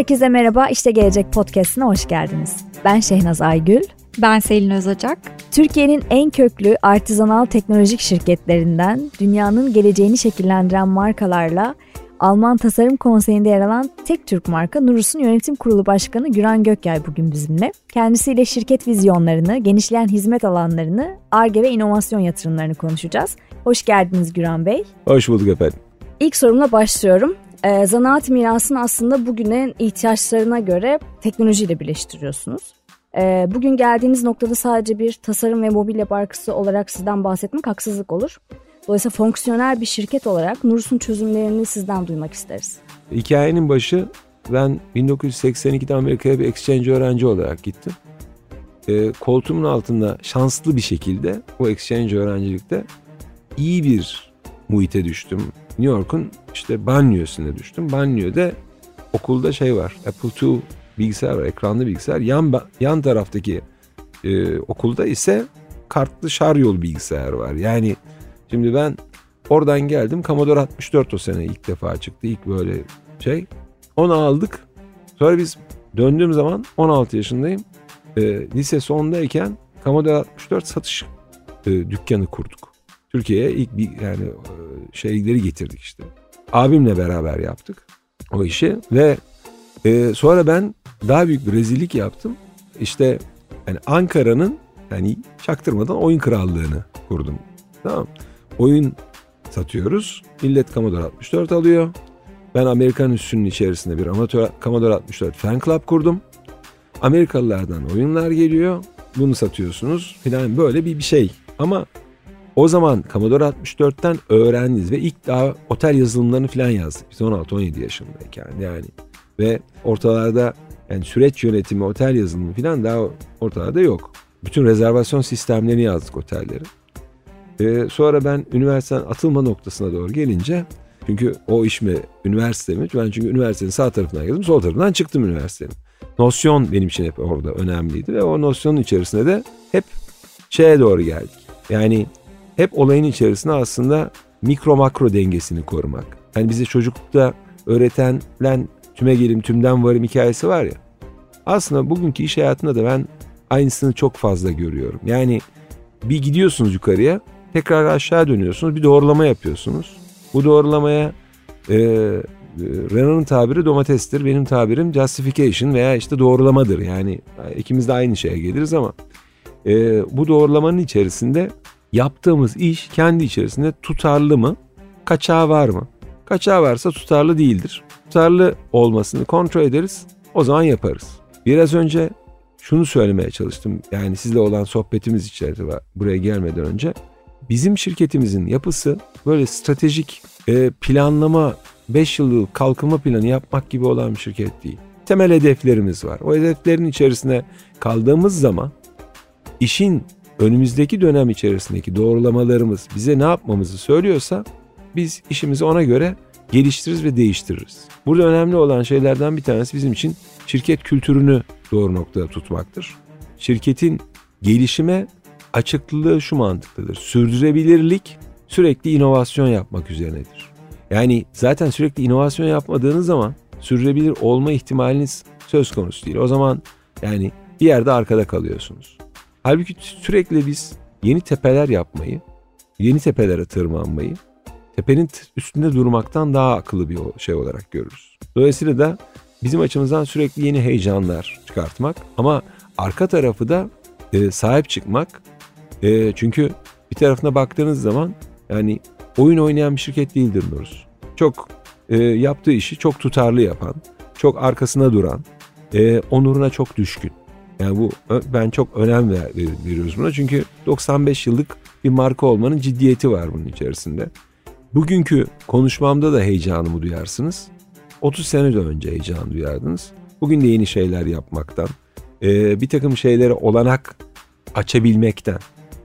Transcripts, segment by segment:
Herkese merhaba, İşte Gelecek Podcast'ına hoş geldiniz. Ben Şehnaz Aygül. Ben Selin Özocak. Türkiye'nin en köklü artizanal teknolojik şirketlerinden dünyanın geleceğini şekillendiren markalarla Alman Tasarım Konseyi'nde yer alan tek Türk marka Nurus'un yönetim kurulu başkanı Güran Gökyay bugün bizimle. Kendisiyle şirket vizyonlarını, genişleyen hizmet alanlarını, ARGE ve inovasyon yatırımlarını konuşacağız. Hoş geldiniz Güran Bey. Hoş bulduk efendim. İlk sorumla başlıyorum. Ee, zanaat mirasını aslında bugünün ihtiyaçlarına göre teknolojiyle birleştiriyorsunuz. Ee, bugün geldiğiniz noktada sadece bir tasarım ve mobilya markası olarak sizden bahsetmek haksızlık olur. Dolayısıyla fonksiyonel bir şirket olarak Nurus'un çözümlerini sizden duymak isteriz. Hikayenin başı ben 1982'de Amerika'ya bir exchange öğrenci olarak gittim. E, koltuğumun altında şanslı bir şekilde o exchange öğrencilikte iyi bir muhite düştüm. New York'un işte banyosuna düştüm. Banyoda okulda şey var Apple II bilgisayar var ekranlı bilgisayar. Yan, yan taraftaki e, okulda ise kartlı şarj yolu bilgisayar var. Yani Şimdi ben oradan geldim. Commodore 64 o sene ilk defa çıktı. İlk böyle şey. Onu aldık. Sonra biz döndüğüm zaman 16 yaşındayım. E, lise sondayken Commodore 64 satış e, dükkanı kurduk. Türkiye'ye ilk bir yani e, şeyleri getirdik işte. Abimle beraber yaptık o işi ve e, sonra ben daha büyük bir rezillik yaptım. İşte yani Ankara'nın yani çaktırmadan oyun krallığını kurdum. Tamam oyun satıyoruz. Millet Commodore 64 alıyor. Ben Amerikan üssünün içerisinde bir amatör Commodore 64 fan club kurdum. Amerikalılardan oyunlar geliyor. Bunu satıyorsunuz filan böyle bir, bir şey. Ama o zaman Commodore 64'ten öğrendiniz ve ilk daha otel yazılımlarını filan yazdık. Biz 16-17 yaşındayken yani. Ve ortalarda yani süreç yönetimi, otel yazılımı filan daha ortalarda yok. Bütün rezervasyon sistemlerini yazdık otelleri. Ee, sonra ben üniversiteden atılma noktasına doğru gelince çünkü o iş mi üniversite mi? Ben çünkü üniversitenin sağ tarafından girdim sol tarafından çıktım üniversitenin. Nosyon benim için hep orada önemliydi ve o nosyonun içerisinde de hep şeye doğru geldik. Yani hep olayın içerisinde aslında mikro makro dengesini korumak. Yani bize çocuklukta öğretilen tüme gelim tümden varım hikayesi var ya. Aslında bugünkü iş hayatında da ben aynısını çok fazla görüyorum. Yani bir gidiyorsunuz yukarıya Tekrar aşağı dönüyorsunuz. Bir doğrulama yapıyorsunuz. Bu doğrulamaya e, Renault'un tabiri domatestir. Benim tabirim justification veya işte doğrulamadır. Yani ikimiz de aynı şeye geliriz ama e, bu doğrulamanın içerisinde yaptığımız iş kendi içerisinde tutarlı mı? Kaçağı var mı? Kaçağı varsa tutarlı değildir. Tutarlı olmasını kontrol ederiz. O zaman yaparız. Biraz önce şunu söylemeye çalıştım. Yani sizle olan sohbetimiz içerisinde buraya gelmeden önce bizim şirketimizin yapısı böyle stratejik e, planlama 5 yıllık kalkınma planı yapmak gibi olan bir şirket değil. Temel hedeflerimiz var. O hedeflerin içerisine kaldığımız zaman işin önümüzdeki dönem içerisindeki doğrulamalarımız bize ne yapmamızı söylüyorsa biz işimizi ona göre geliştiririz ve değiştiririz. Burada önemli olan şeylerden bir tanesi bizim için şirket kültürünü doğru noktada tutmaktır. Şirketin gelişime açıklığı şu mantıklıdır. Sürdürülebilirlik sürekli inovasyon yapmak üzerinedir. Yani zaten sürekli inovasyon yapmadığınız zaman sürdürülebilir olma ihtimaliniz söz konusu değil. O zaman yani bir yerde arkada kalıyorsunuz. Halbuki sürekli biz yeni tepeler yapmayı, yeni tepelere tırmanmayı, tepenin üstünde durmaktan daha akıllı bir şey olarak görürüz. Dolayısıyla da bizim açımızdan sürekli yeni heyecanlar çıkartmak ama arka tarafı da e, sahip çıkmak e, çünkü bir tarafına baktığınız zaman yani oyun oynayan bir şirket değildir Nuruz. Çok e, yaptığı işi çok tutarlı yapan, çok arkasına duran, e, onuruna çok düşkün. Yani bu ben çok önem ver, veriyoruz buna çünkü 95 yıllık bir marka olmanın ciddiyeti var bunun içerisinde. Bugünkü konuşmamda da heyecanımı duyarsınız. 30 sene de önce heyecan duyardınız. Bugün de yeni şeyler yapmaktan, e, bir takım şeylere olanak açabilmekten,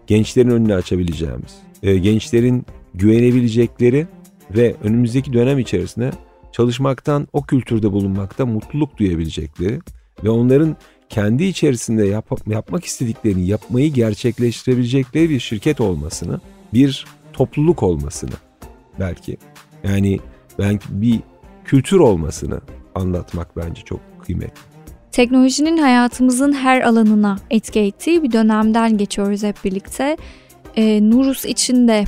gençlerin önünü açabileceğimiz, e, gençlerin güvenebilecekleri ve önümüzdeki dönem içerisinde çalışmaktan, o kültürde bulunmakta mutluluk duyabilecekleri ve onların kendi içerisinde yap, yapmak istediklerini yapmayı gerçekleştirebilecekleri bir şirket olmasını, bir topluluk olmasını belki yani belki bir kültür olmasını anlatmak bence çok kıymetli. Teknolojinin hayatımızın her alanına etki ettiği bir dönemden geçiyoruz hep birlikte. E, Nurus için de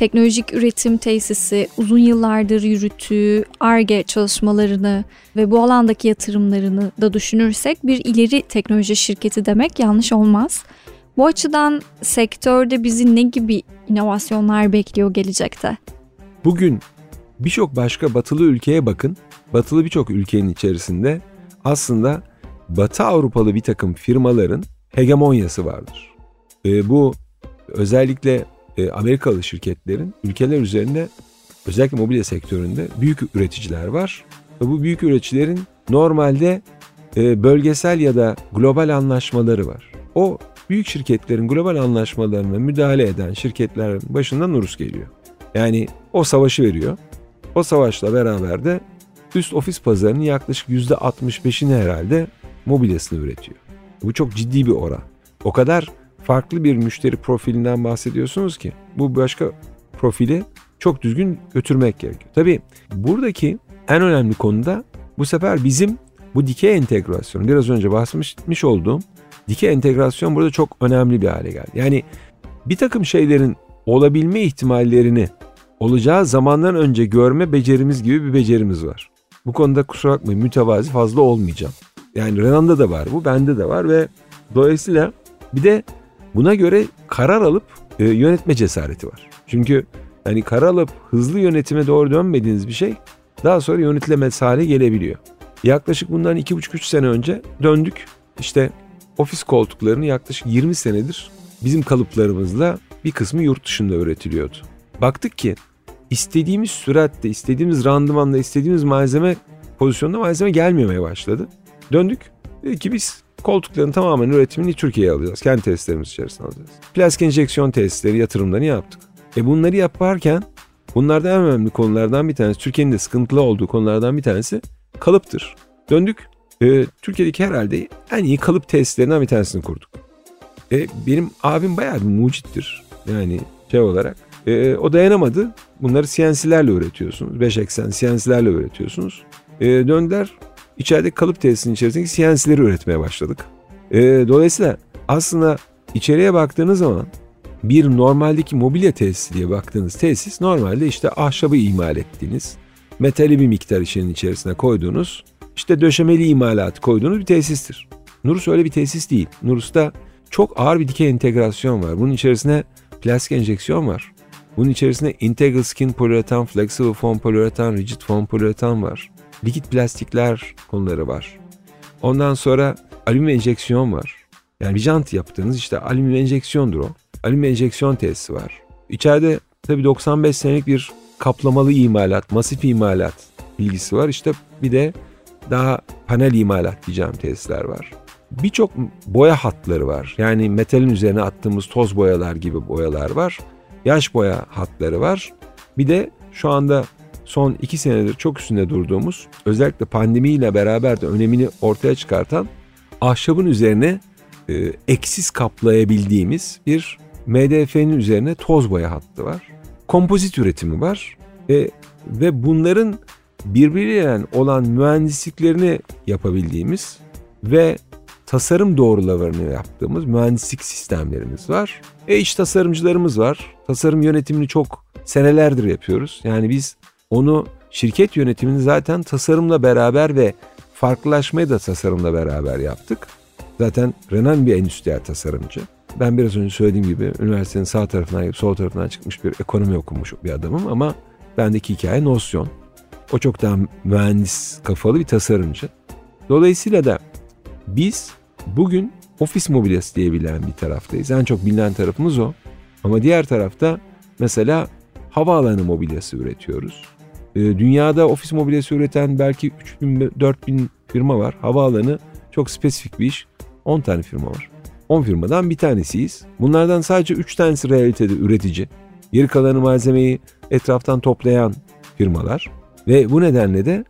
teknolojik üretim tesisi uzun yıllardır yürüttüğü ARGE çalışmalarını ve bu alandaki yatırımlarını da düşünürsek bir ileri teknoloji şirketi demek yanlış olmaz. Bu açıdan sektörde bizi ne gibi inovasyonlar bekliyor gelecekte? Bugün birçok başka batılı ülkeye bakın. Batılı birçok ülkenin içerisinde aslında Batı Avrupalı bir takım firmaların hegemonyası vardır. E, bu özellikle e, Amerikalı şirketlerin ülkeler üzerinde özellikle mobilya sektöründe büyük üreticiler var. Ve bu büyük üreticilerin normalde e, bölgesel ya da global anlaşmaları var. O büyük şirketlerin global anlaşmalarına müdahale eden şirketlerin başından Nurus geliyor. Yani o savaşı veriyor. O savaşla beraber de üst ofis pazarının yaklaşık %65'ini herhalde mobilyasını üretiyor. Bu çok ciddi bir oran. O kadar farklı bir müşteri profilinden bahsediyorsunuz ki bu başka profili çok düzgün götürmek gerekiyor. Tabii buradaki en önemli konuda bu sefer bizim bu dikey entegrasyon biraz önce bahsetmiş olduğum dikey entegrasyon burada çok önemli bir hale geldi. Yani bir takım şeylerin olabilme ihtimallerini olacağı zamandan önce görme becerimiz gibi bir becerimiz var. Bu konuda kusura bakmayın mütevazi fazla olmayacağım. Yani Renan'da da var bu, bende de var ve dolayısıyla bir de buna göre karar alıp e, yönetme cesareti var. Çünkü yani karar alıp hızlı yönetime doğru dönmediğiniz bir şey daha sonra yönetilemez hale gelebiliyor. Yaklaşık bundan 2,5-3 sene önce döndük. İşte ofis koltuklarını yaklaşık 20 senedir bizim kalıplarımızla bir kısmı yurt dışında üretiliyordu. Baktık ki istediğimiz süratte, istediğimiz randımanla, istediğimiz malzeme pozisyonda malzeme gelmemeye başladı. Döndük. Dedik ki biz koltukların tamamen üretimini Türkiye'ye alacağız. Kendi testlerimiz içerisinde alacağız. Plastik enjeksiyon testleri, yatırımlarını yaptık. E bunları yaparken bunlardan en önemli konulardan bir tanesi, Türkiye'nin de sıkıntılı olduğu konulardan bir tanesi kalıptır. Döndük. E, Türkiye'deki herhalde en iyi kalıp testlerinden bir tanesini kurduk. E, benim abim bayağı bir mucittir. Yani şey olarak. E, o dayanamadı. Bunları CNC'lerle üretiyorsunuz. 5 eksen CNC'lerle üretiyorsunuz. E, döndüler içeride kalıp tesisinin içerisindeki CNC'leri üretmeye başladık. E, dolayısıyla aslında içeriye baktığınız zaman bir normaldeki mobilya tesisi diye baktığınız tesis normalde işte ahşabı imal ettiğiniz, metali bir miktar işinin içerisine koyduğunuz, işte döşemeli imalatı koyduğunuz bir tesistir. Nurus öyle bir tesis değil. Nurus'ta çok ağır bir dikey entegrasyon var. Bunun içerisine plastik enjeksiyon var. Bunun içerisinde integral skin poliuretan, flexible foam poliuretan, rigid foam poliuretan var likit plastikler konuları var. Ondan sonra alüminyum enjeksiyon var. Yani bir jant yaptığınız işte alüminyum enjeksiyondur o. Alüminyum enjeksiyon tesisi var. İçeride tabii 95 senelik bir kaplamalı imalat, masif imalat bilgisi var. İşte bir de daha panel imalat diyeceğim tesisler var. Birçok boya hatları var. Yani metalin üzerine attığımız toz boyalar gibi boyalar var. Yaş boya hatları var. Bir de şu anda son iki senedir çok üstünde durduğumuz özellikle pandemiyle beraber de önemini ortaya çıkartan ahşabın üzerine e, eksiz kaplayabildiğimiz bir MDF'nin üzerine toz boya hattı var. Kompozit üretimi var e, ve bunların birbiriyle olan mühendisliklerini yapabildiğimiz ve tasarım doğrulamalarını yaptığımız mühendislik sistemlerimiz var. E iş tasarımcılarımız var. Tasarım yönetimini çok senelerdir yapıyoruz. Yani biz onu şirket yönetimini zaten tasarımla beraber ve farklılaşmayı da tasarımla beraber yaptık. Zaten Renan bir endüstriyel tasarımcı. Ben biraz önce söylediğim gibi üniversitenin sağ tarafından sol tarafından çıkmış bir ekonomi okumuş bir adamım ama bendeki hikaye nosyon. O çok daha mühendis kafalı bir tasarımcı. Dolayısıyla da biz bugün ofis mobilyası diyebilen bir taraftayız. En çok bilinen tarafımız o. Ama diğer tarafta mesela havaalanı mobilyası üretiyoruz. Ee, dünyada ofis mobilyası üreten belki 3000 4000 firma var. Havaalanı çok spesifik bir iş. 10 tane firma var. 10 firmadan bir tanesiyiz. Bunlardan sadece 3 tanesi realitede üretici. Geri kalanı malzemeyi etraftan toplayan firmalar. Ve bu nedenle de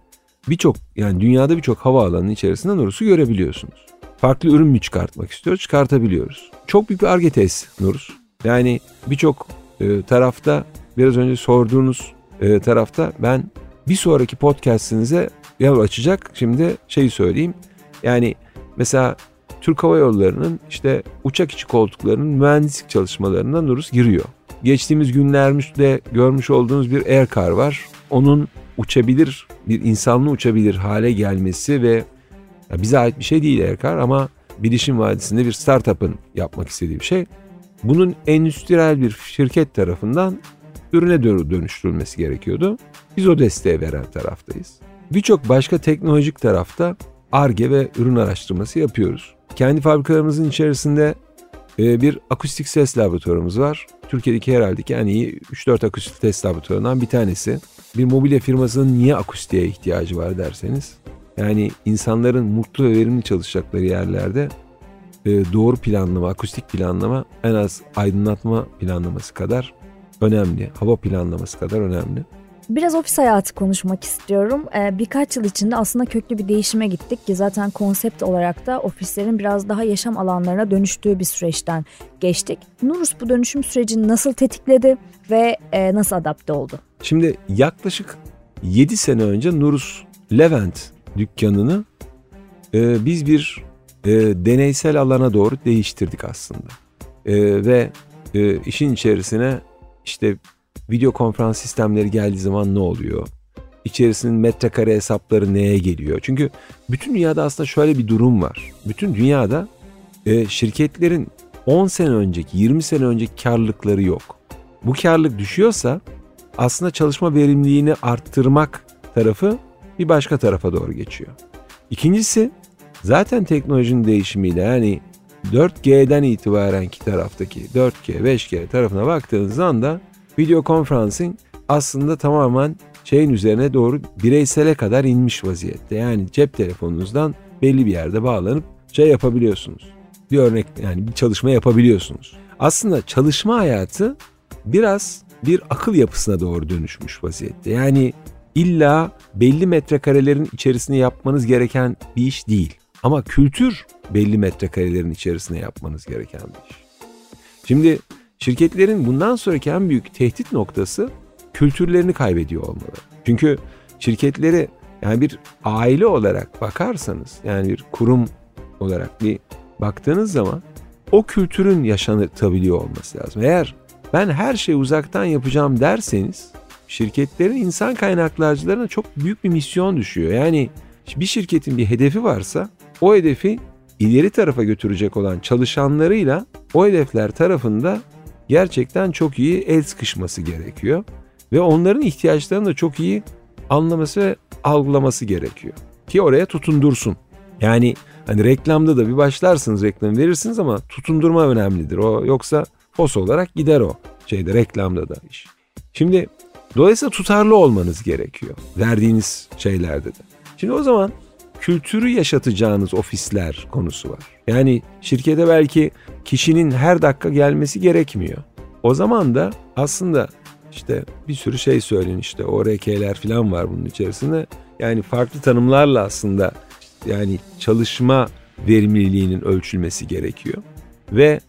birçok yani dünyada birçok havaalanının içerisinden Nurus'u görebiliyorsunuz. Farklı ürün mü çıkartmak istiyoruz? Çıkartabiliyoruz. Çok büyük bir arge tesisi Nurus. Yani birçok e, tarafta biraz önce sorduğunuz e, tarafta ben bir sonraki podcastinize yol açacak. Şimdi şeyi söyleyeyim. Yani mesela Türk Hava Yolları'nın işte uçak içi koltuklarının mühendislik çalışmalarına Nurus giriyor. Geçtiğimiz günlerde görmüş olduğunuz bir Aircar var. Onun uçabilir, bir insanlı uçabilir hale gelmesi ve bize ait bir şey değil Aircar ama bilişim vadisinde bir startup'ın yapmak istediği bir şey. Bunun endüstriyel bir şirket tarafından ürüne dönüştürülmesi gerekiyordu. Biz o desteği veren taraftayız. Birçok başka teknolojik tarafta ARGE ve ürün araştırması yapıyoruz. Kendi fabrikalarımızın içerisinde e, bir akustik ses laboratuvarımız var. Türkiye'deki herhalde en iyi 3-4 akustik ses laboratuvarından bir tanesi. Bir mobilya firmasının niye akustiğe ihtiyacı var derseniz. Yani insanların mutlu ve verimli çalışacakları yerlerde e, doğru planlama, akustik planlama en az aydınlatma planlaması kadar önemli. Hava planlaması kadar önemli. Biraz ofis hayatı konuşmak istiyorum. Ee, birkaç yıl içinde aslında köklü bir değişime gittik ki zaten konsept olarak da ofislerin biraz daha yaşam alanlarına dönüştüğü bir süreçten geçtik. Nurus bu dönüşüm sürecini nasıl tetikledi ve e, nasıl adapte oldu? Şimdi yaklaşık 7 sene önce Nurus Levent dükkanını e, biz bir e, deneysel alana doğru değiştirdik aslında. E, ve e, işin içerisine işte video konferans sistemleri geldiği zaman ne oluyor? İçerisinin metrekare hesapları neye geliyor? Çünkü bütün dünyada aslında şöyle bir durum var. Bütün dünyada e, şirketlerin 10 sene önceki, 20 sene önceki karlılıkları yok. Bu karlılık düşüyorsa aslında çalışma verimliliğini arttırmak tarafı bir başka tarafa doğru geçiyor. İkincisi zaten teknolojinin değişimiyle yani 4G'den itibaren ki taraftaki 4G, 5G tarafına baktığınız anda video konferansing aslında tamamen şeyin üzerine doğru bireysele kadar inmiş vaziyette. Yani cep telefonunuzdan belli bir yerde bağlanıp şey yapabiliyorsunuz. Bir örnek yani bir çalışma yapabiliyorsunuz. Aslında çalışma hayatı biraz bir akıl yapısına doğru dönüşmüş vaziyette. Yani illa belli metrekarelerin içerisinde yapmanız gereken bir iş değil. Ama kültür belli metrekarelerin içerisinde yapmanız gereken bir iş. Şimdi şirketlerin bundan sonraki en büyük tehdit noktası kültürlerini kaybediyor olmaları. Çünkü şirketleri yani bir aile olarak bakarsanız yani bir kurum olarak bir baktığınız zaman o kültürün yaşanabiliyor olması lazım. Eğer ben her şeyi uzaktan yapacağım derseniz şirketlerin insan kaynaklarcılarına çok büyük bir misyon düşüyor. Yani bir şirketin bir hedefi varsa o hedefi ileri tarafa götürecek olan çalışanlarıyla o hedefler tarafında gerçekten çok iyi el sıkışması gerekiyor. Ve onların ihtiyaçlarını da çok iyi anlaması ve algılaması gerekiyor. Ki oraya tutundursun. Yani hani reklamda da bir başlarsınız reklam verirsiniz ama tutundurma önemlidir. O yoksa pos olarak gider o şeyde reklamda da iş. Şimdi dolayısıyla tutarlı olmanız gerekiyor verdiğiniz şeylerde de. Şimdi o zaman kültürü yaşatacağınız ofisler konusu var. Yani şirkete belki kişinin her dakika gelmesi gerekmiyor. O zaman da aslında işte bir sürü şey söyleyin işte ORK'ler falan var bunun içerisinde. Yani farklı tanımlarla aslında yani çalışma verimliliğinin ölçülmesi gerekiyor. Ve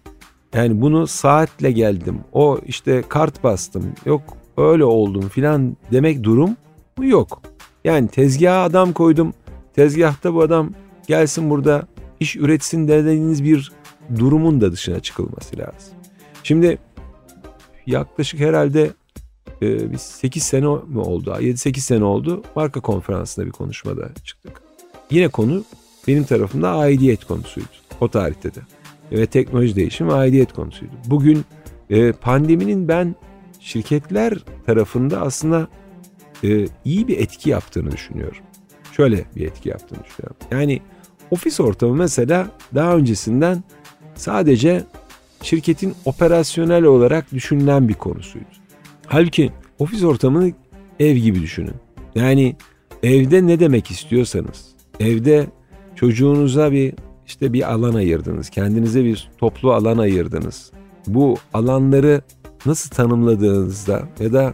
yani bunu saatle geldim. O işte kart bastım. Yok öyle oldum filan demek durum yok. Yani tezgaha adam koydum. Tezgahta bu adam gelsin burada iş üretsin dediğiniz bir durumun da dışına çıkılması lazım. Şimdi yaklaşık herhalde e, biz 8 sene mi oldu? 7-8 sene oldu. Marka konferansında bir konuşmada çıktık. Yine konu benim tarafımda aidiyet konusuydu. O tarihte de. Ve teknoloji değişimi aidiyet konusuydu. Bugün e, pandeminin ben şirketler tarafında aslında e, iyi bir etki yaptığını düşünüyorum. Şöyle bir etki yaptığını düşünüyorum. Yani ofis ortamı mesela daha öncesinden sadece şirketin operasyonel olarak düşünülen bir konusuydu. Halbuki ofis ortamını ev gibi düşünün. Yani evde ne demek istiyorsanız, evde çocuğunuza bir işte bir alan ayırdınız, kendinize bir toplu alan ayırdınız. Bu alanları nasıl tanımladığınızda ya da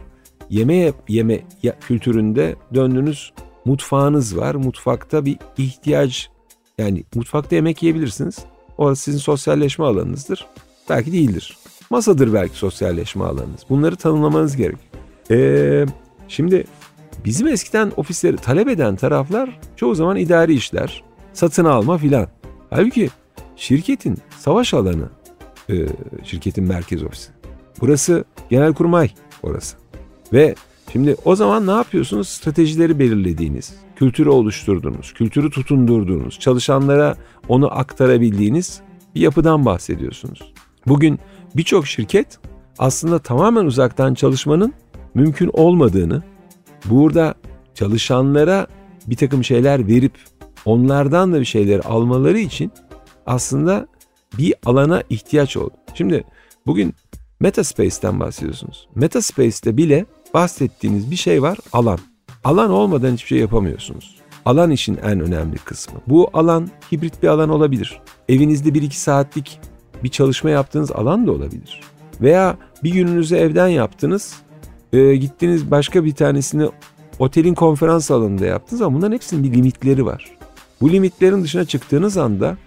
yeme yeme kültüründe döndüğünüz mutfağınız var. Mutfakta bir ihtiyaç yani mutfakta yemek yiyebilirsiniz. O sizin sosyalleşme alanınızdır. Belki değildir. Masadır belki sosyalleşme alanınız. Bunları tanımlamanız gerek. Ee, şimdi bizim eskiden ofisleri talep eden taraflar çoğu zaman idari işler, satın alma filan. Halbuki şirketin savaş alanı e, şirketin merkez ofisi. Burası genelkurmay orası. Ve şimdi o zaman ne yapıyorsunuz? Stratejileri belirlediğiniz, kültürü oluşturduğunuz, kültürü tutundurduğunuz, çalışanlara onu aktarabildiğiniz bir yapıdan bahsediyorsunuz. Bugün birçok şirket aslında tamamen uzaktan çalışmanın mümkün olmadığını, burada çalışanlara bir takım şeyler verip onlardan da bir şeyler almaları için aslında bir alana ihtiyaç oldu. Şimdi bugün Metaspace'ten bahsediyorsunuz. Metaspace'te bile bahsettiğiniz bir şey var alan. Alan olmadan hiçbir şey yapamıyorsunuz. Alan işin en önemli kısmı. Bu alan hibrit bir alan olabilir. Evinizde 1-2 saatlik bir çalışma yaptığınız alan da olabilir. Veya bir gününüzü evden yaptınız, e, gittiniz başka bir tanesini otelin konferans alanında yaptınız ama bunların hepsinin bir limitleri var. Bu limitlerin dışına çıktığınız anda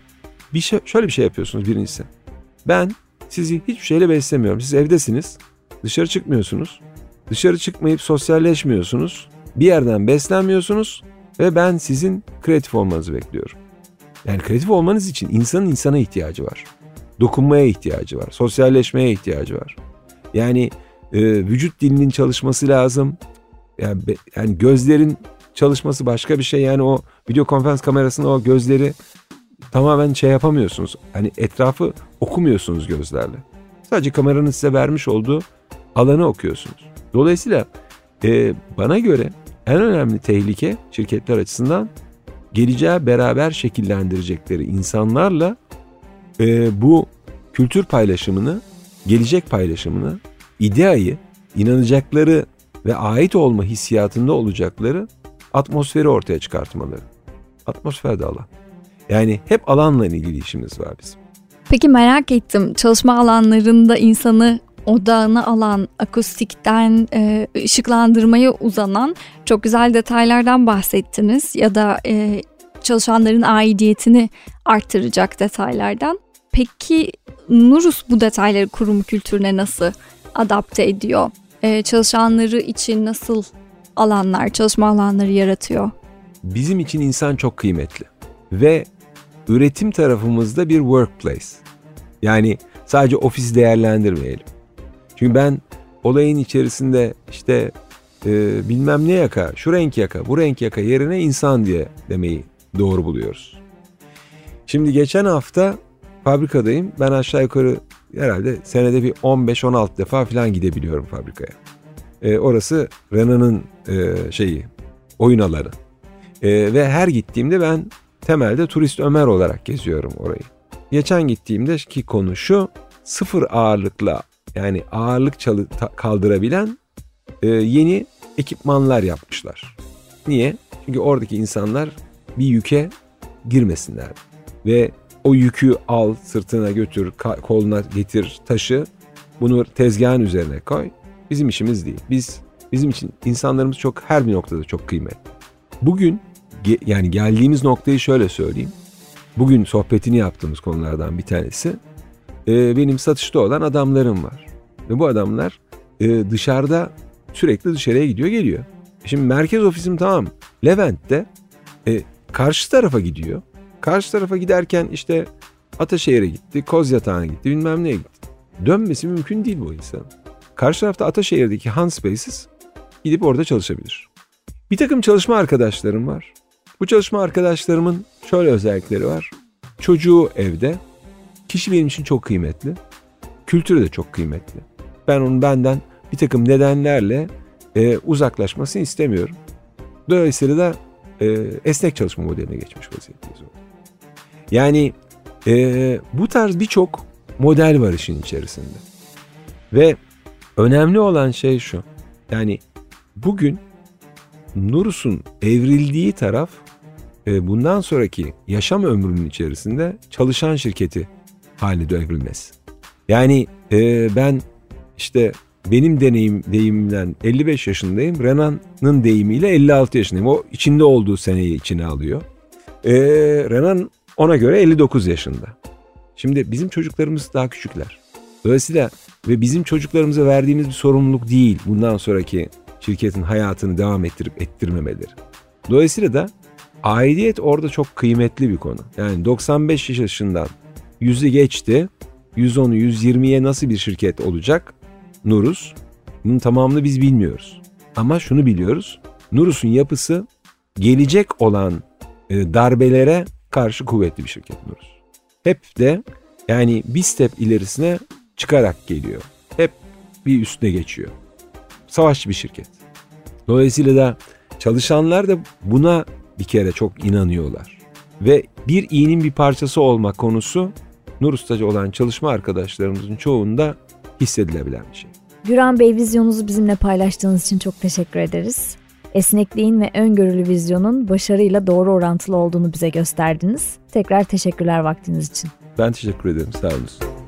bir şey, şöyle bir şey yapıyorsunuz birincisi. Ben sizi hiçbir şeyle beslemiyorum. Siz evdesiniz, dışarı çıkmıyorsunuz. Dışarı çıkmayıp sosyalleşmiyorsunuz. Bir yerden beslenmiyorsunuz ve ben sizin kreatif olmanızı bekliyorum. Yani kreatif olmanız için insanın insana ihtiyacı var. Dokunmaya ihtiyacı var. Sosyalleşmeye ihtiyacı var. Yani e, vücut dilinin çalışması lazım. Yani, yani gözlerin çalışması başka bir şey. Yani o video konferans kamerasında o gözleri tamamen şey yapamıyorsunuz. Hani etrafı okumuyorsunuz gözlerle. Sadece kameranın size vermiş olduğu alanı okuyorsunuz. Dolayısıyla e, bana göre en önemli tehlike şirketler açısından geleceği beraber şekillendirecekleri insanlarla e, bu kültür paylaşımını, gelecek paylaşımını, ideayı, inanacakları ve ait olma hissiyatında olacakları atmosferi ortaya çıkartmaları. Atmosfer de alan. Yani hep alanla ilgili işimiz var bizim. Peki merak ettim çalışma alanlarında insanı odağını alan akustikten e, ışıklandırmaya uzanan çok güzel detaylardan bahsettiniz ya da e, çalışanların aidiyetini arttıracak detaylardan. Peki Nurus bu detayları kurum kültürüne nasıl adapte ediyor? E, çalışanları için nasıl alanlar, çalışma alanları yaratıyor? Bizim için insan çok kıymetli ve üretim tarafımızda bir workplace. Yani sadece ofis değerlendirmeyelim. Çünkü ben olayın içerisinde işte e, bilmem ne yaka, şu renk yaka, bu renk yaka yerine insan diye demeyi doğru buluyoruz. Şimdi geçen hafta fabrikadayım. Ben aşağı yukarı herhalde senede bir 15-16 defa falan gidebiliyorum fabrikaya. E, orası Renault'ın e, şeyi, oyun alanı. E, ve her gittiğimde ben temelde turist Ömer olarak geziyorum orayı. Geçen gittiğimde ki konu şu, sıfır ağırlıkla yani ağırlık çalı, kaldırabilen e, yeni ekipmanlar yapmışlar. Niye? Çünkü oradaki insanlar bir yüke girmesinler ve o yükü al sırtına götür koluna getir taşı bunu tezgahın üzerine koy bizim işimiz değil. Biz bizim için insanlarımız çok her bir noktada çok kıymetli. Bugün ge, yani geldiğimiz noktayı şöyle söyleyeyim. Bugün sohbetini yaptığımız konulardan bir tanesi e, benim satışta olan adamlarım var. Ve bu adamlar e, dışarıda sürekli dışarıya gidiyor geliyor. Şimdi merkez ofisim tamam Levent'te e, karşı tarafa gidiyor. Karşı tarafa giderken işte Ataşehir'e gitti, Kozyatağı'na gitti, bilmem neye gitti. Dönmesi mümkün değil bu insan. Karşı tarafta Ataşehir'deki Han Spaces gidip orada çalışabilir. Bir takım çalışma arkadaşlarım var. Bu çalışma arkadaşlarımın şöyle özellikleri var. Çocuğu evde. Kişi benim için çok kıymetli. Kültürü de çok kıymetli. Ben onun benden bir takım nedenlerle e, uzaklaşmasını istemiyorum. Dolayısıyla da e, esnek çalışma modeline geçmiş vaziyetteyiz. Yani e, bu tarz birçok model var işin içerisinde. Ve önemli olan şey şu. Yani bugün Nurus'un evrildiği taraf e, bundan sonraki yaşam ömrünün içerisinde çalışan şirketi haline devrilmesi. Yani e, ben işte benim deneyim deyimden 55 yaşındayım. Renan'ın deyimiyle 56 yaşındayım. O içinde olduğu seneyi içine alıyor. E, Renan ona göre 59 yaşında. Şimdi bizim çocuklarımız daha küçükler. Dolayısıyla ve bizim çocuklarımıza verdiğimiz bir sorumluluk değil bundan sonraki şirketin hayatını devam ettirip ettirmemeleri. Dolayısıyla da aidiyet orada çok kıymetli bir konu. Yani 95 yaşından yüzü geçti. 110'u 120'ye nasıl bir şirket olacak? Nurus. Bunun tamamını biz bilmiyoruz. Ama şunu biliyoruz. Nurus'un yapısı gelecek olan e, darbelere karşı kuvvetli bir şirket Nurus. Hep de yani bir step ilerisine çıkarak geliyor. Hep bir üstüne geçiyor. Savaşçı bir şirket. Dolayısıyla da çalışanlar da buna bir kere çok inanıyorlar. Ve bir iyinin bir parçası olmak konusu Nur Ustacı olan çalışma arkadaşlarımızın çoğunda hissedilebilen bir şey. Güran Bey vizyonunuzu bizimle paylaştığınız için çok teşekkür ederiz. Esnekliğin ve öngörülü vizyonun başarıyla doğru orantılı olduğunu bize gösterdiniz. Tekrar teşekkürler vaktiniz için. Ben teşekkür ederim. Sağ olun.